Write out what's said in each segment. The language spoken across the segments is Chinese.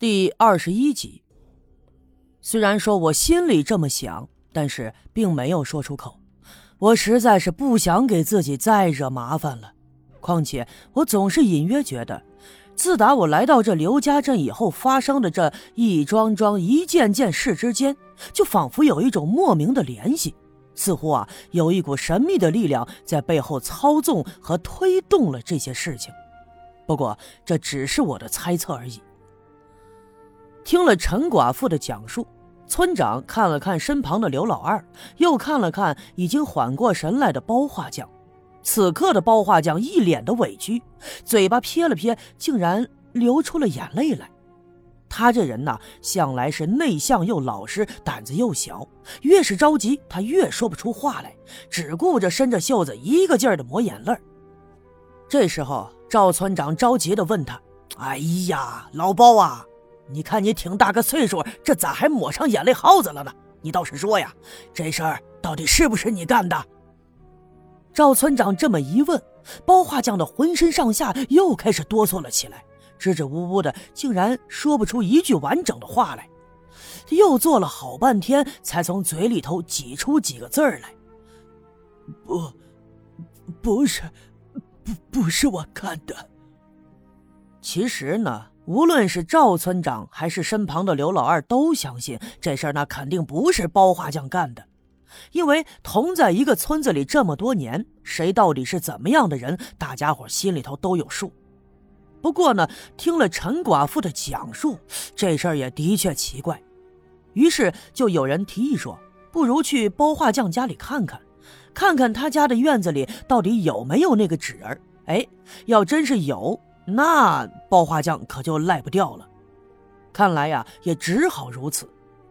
第二十一集。虽然说我心里这么想，但是并没有说出口。我实在是不想给自己再惹麻烦了。况且我总是隐约觉得，自打我来到这刘家镇以后，发生的这一桩桩、一件件事之间，就仿佛有一种莫名的联系，似乎啊，有一股神秘的力量在背后操纵和推动了这些事情。不过这只是我的猜测而已。听了陈寡妇的讲述，村长看了看身旁的刘老二，又看了看已经缓过神来的包画匠。此刻的包画匠一脸的委屈，嘴巴撇了撇，竟然流出了眼泪来。他这人呐，向来是内向又老实，胆子又小，越是着急，他越说不出话来，只顾着伸着袖子，一个劲儿的抹眼泪。这时候，赵村长着急的问他：“哎呀，老包啊！”你看你挺大个岁数，这咋还抹上眼泪耗子了呢？你倒是说呀，这事儿到底是不是你干的？赵村长这么一问，包画匠的浑身上下又开始哆嗦了起来，支支吾吾的，竟然说不出一句完整的话来。又做了好半天，才从嘴里头挤出几个字儿来：“不，不是，不，不是我干的。”其实呢。无论是赵村长还是身旁的刘老二，都相信这事儿那肯定不是包画匠干的，因为同在一个村子里这么多年，谁到底是怎么样的人，大家伙心里头都有数。不过呢，听了陈寡妇的讲述，这事儿也的确奇怪，于是就有人提议说，不如去包画匠家里看看，看看他家的院子里到底有没有那个纸人。哎，要真是有。那包画匠可就赖不掉了，看来呀，也只好如此。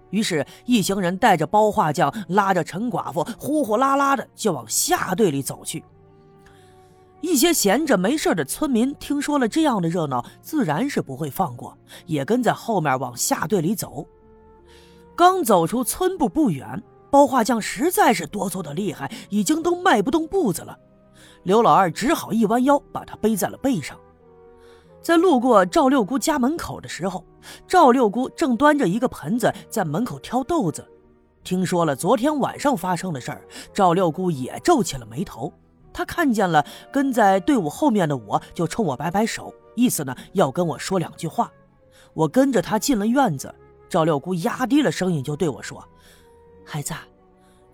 于是，一行人带着包画匠，拉着陈寡妇，呼呼啦啦的就往下队里走去。一些闲着没事的村民听说了这样的热闹，自然是不会放过，也跟在后面往下队里走。刚走出村部不远，包画匠实在是哆嗦的厉害，已经都迈不动步子了。刘老二只好一弯腰，把他背在了背上。在路过赵六姑家门口的时候，赵六姑正端着一个盆子在门口挑豆子。听说了昨天晚上发生的事儿，赵六姑也皱起了眉头。她看见了跟在队伍后面的我，就冲我摆摆手，意思呢要跟我说两句话。我跟着她进了院子，赵六姑压低了声音就对我说：“孩子，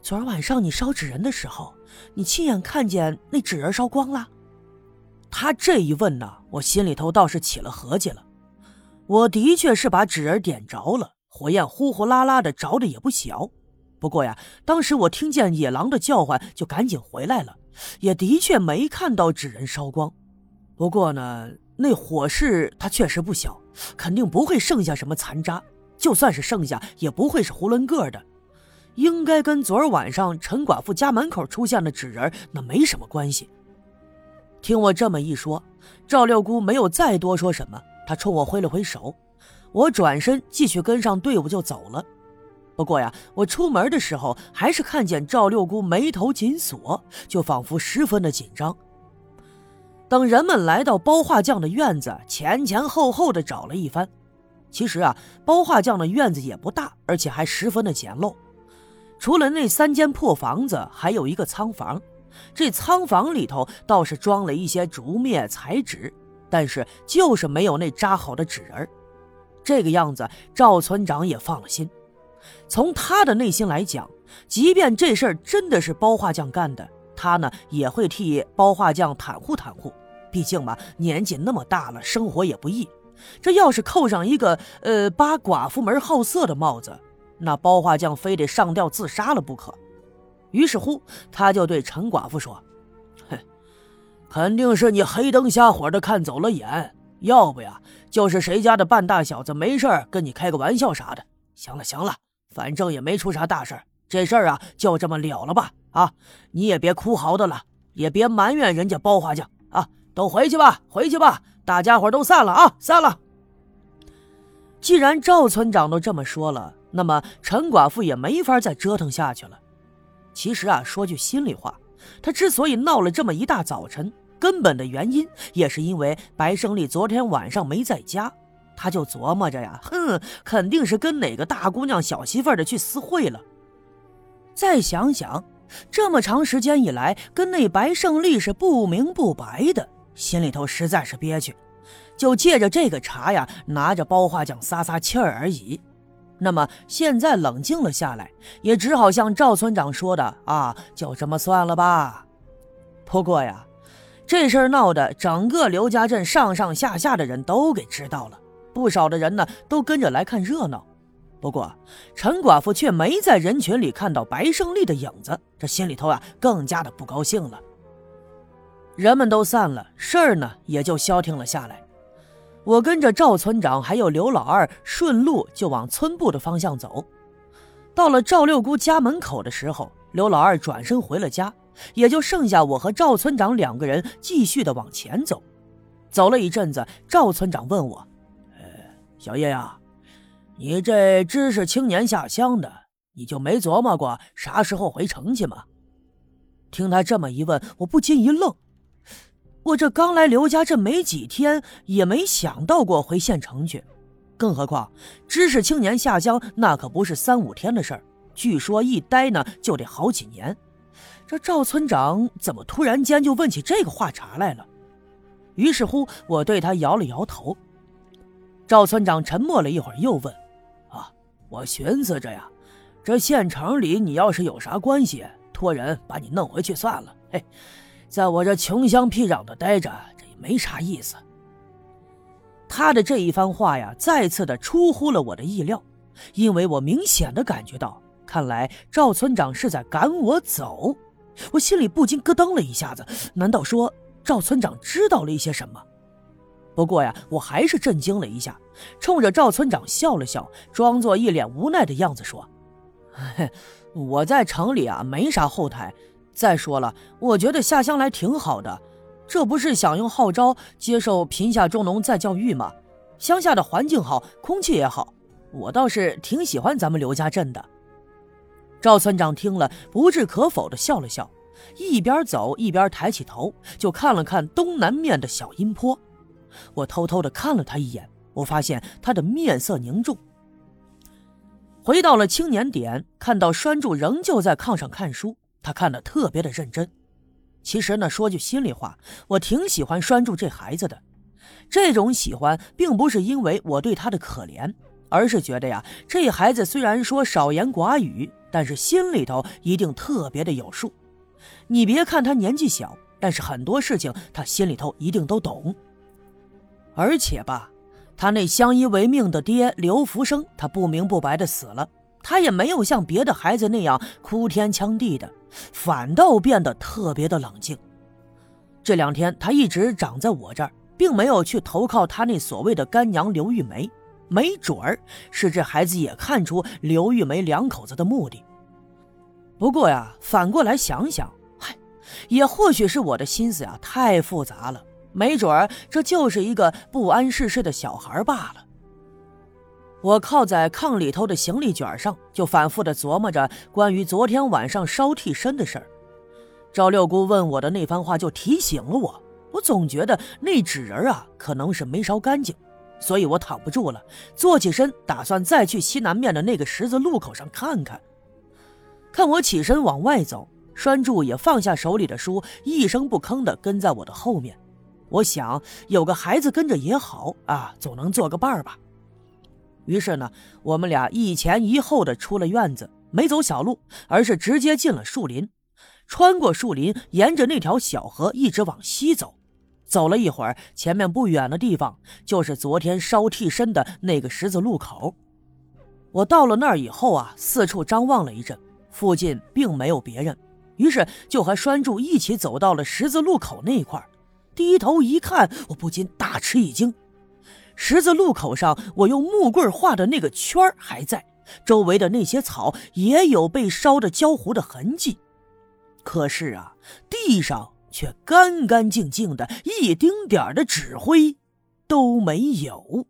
昨儿晚上你烧纸人的时候，你亲眼看见那纸人烧光了？”他这一问呢，我心里头倒是起了合计了。我的确是把纸人点着了，火焰呼呼啦啦的着的也不小。不过呀，当时我听见野狼的叫唤，就赶紧回来了，也的确没看到纸人烧光。不过呢，那火势它确实不小，肯定不会剩下什么残渣。就算是剩下，也不会是囫囵个的，应该跟昨儿晚上陈寡妇家门口出现的纸人那没什么关系。听我这么一说，赵六姑没有再多说什么，她冲我挥了挥手，我转身继续跟上队伍就走了。不过呀，我出门的时候还是看见赵六姑眉头紧锁，就仿佛十分的紧张。等人们来到包画匠的院子，前前后后的找了一番，其实啊，包画匠的院子也不大，而且还十分的简陋，除了那三间破房子，还有一个仓房。这仓房里头倒是装了一些竹篾、彩纸，但是就是没有那扎好的纸人这个样子，赵村长也放了心。从他的内心来讲，即便这事儿真的是包画匠干的，他呢也会替包画匠袒护袒护。毕竟嘛，年纪那么大了，生活也不易。这要是扣上一个呃扒寡妇门好色的帽子，那包画匠非得上吊自杀了不可。于是乎，他就对陈寡妇说：“哼，肯定是你黑灯瞎火的看走了眼，要不呀，就是谁家的半大小子没事跟你开个玩笑啥的。行了行了，反正也没出啥大事这事儿啊就这么了了吧。啊，你也别哭嚎的了，也别埋怨人家包花匠啊，都回去吧，回去吧，大家伙都散了啊，散了。既然赵村长都这么说了，那么陈寡妇也没法再折腾下去了。”其实啊，说句心里话，他之所以闹了这么一大早晨，根本的原因也是因为白胜利昨天晚上没在家。他就琢磨着呀，哼，肯定是跟哪个大姑娘小媳妇的去私会了。再想想，这么长时间以来跟那白胜利是不明不白的，心里头实在是憋屈，就借着这个茬呀，拿着包花匠撒撒气儿而已。那么现在冷静了下来，也只好像赵村长说的啊，就这么算了吧。不过呀，这事儿闹得整个刘家镇上上下下的人都给知道了，不少的人呢都跟着来看热闹。不过陈寡妇却没在人群里看到白胜利的影子，这心里头啊更加的不高兴了。人们都散了，事儿呢也就消停了下来。我跟着赵村长还有刘老二顺路就往村部的方向走。到了赵六姑家门口的时候，刘老二转身回了家，也就剩下我和赵村长两个人继续的往前走。走了一阵子，赵村长问我：“呃，小叶呀，你这知识青年下乡的，你就没琢磨过啥时候回城去吗？”听他这么一问，我不禁一愣。我这刚来刘家这没几天，也没想到过回县城去，更何况知识青年下乡那可不是三五天的事儿，据说一待呢就得好几年。这赵村长怎么突然间就问起这个话茬来了？于是乎，我对他摇了摇头。赵村长沉默了一会儿，又问：“啊，我寻思着呀，这县城里你要是有啥关系，托人把你弄回去算了。嘿。”在我这穷乡僻壤的待着，这也没啥意思。他的这一番话呀，再次的出乎了我的意料，因为我明显的感觉到，看来赵村长是在赶我走。我心里不禁咯噔了一下子，难道说赵村长知道了一些什么？不过呀，我还是震惊了一下，冲着赵村长笑了笑，装作一脸无奈的样子说：“ 我在城里啊，没啥后台。”再说了，我觉得下乡来挺好的，这不是想用号召接受贫下中农再教育吗？乡下的环境好，空气也好，我倒是挺喜欢咱们刘家镇的。赵村长听了，不置可否的笑了笑，一边走一边抬起头，就看了看东南面的小阴坡。我偷偷的看了他一眼，我发现他的面色凝重。回到了青年点，看到栓柱仍旧在炕上看书。他看得特别的认真。其实呢，说句心里话，我挺喜欢拴住这孩子的。这种喜欢，并不是因为我对他的可怜，而是觉得呀，这孩子虽然说少言寡语，但是心里头一定特别的有数。你别看他年纪小，但是很多事情他心里头一定都懂。而且吧，他那相依为命的爹刘福生，他不明不白的死了。他也没有像别的孩子那样哭天抢地的，反倒变得特别的冷静。这两天他一直长在我这儿，并没有去投靠他那所谓的干娘刘玉梅。没准儿是这孩子也看出刘玉梅两口子的目的。不过呀，反过来想想，嗨，也或许是我的心思呀太复杂了。没准儿这就是一个不谙世事的小孩罢了。我靠在炕里头的行李卷上，就反复的琢磨着关于昨天晚上烧替身的事儿。赵六姑问我的那番话，就提醒了我。我总觉得那纸人啊，可能是没烧干净，所以我躺不住了，坐起身，打算再去西南面的那个十字路口上看看。看我起身往外走，栓柱也放下手里的书，一声不吭的跟在我的后面。我想有个孩子跟着也好啊，总能做个伴儿吧。于是呢，我们俩一前一后的出了院子，没走小路，而是直接进了树林，穿过树林，沿着那条小河一直往西走。走了一会儿，前面不远的地方就是昨天烧替身的那个十字路口。我到了那儿以后啊，四处张望了一阵，附近并没有别人，于是就和栓柱一起走到了十字路口那一块低头一看，我不禁大吃一惊。十字路口上，我用木棍画的那个圈还在，周围的那些草也有被烧的焦糊的痕迹，可是啊，地上却干干净净的，一丁点的纸灰都没有。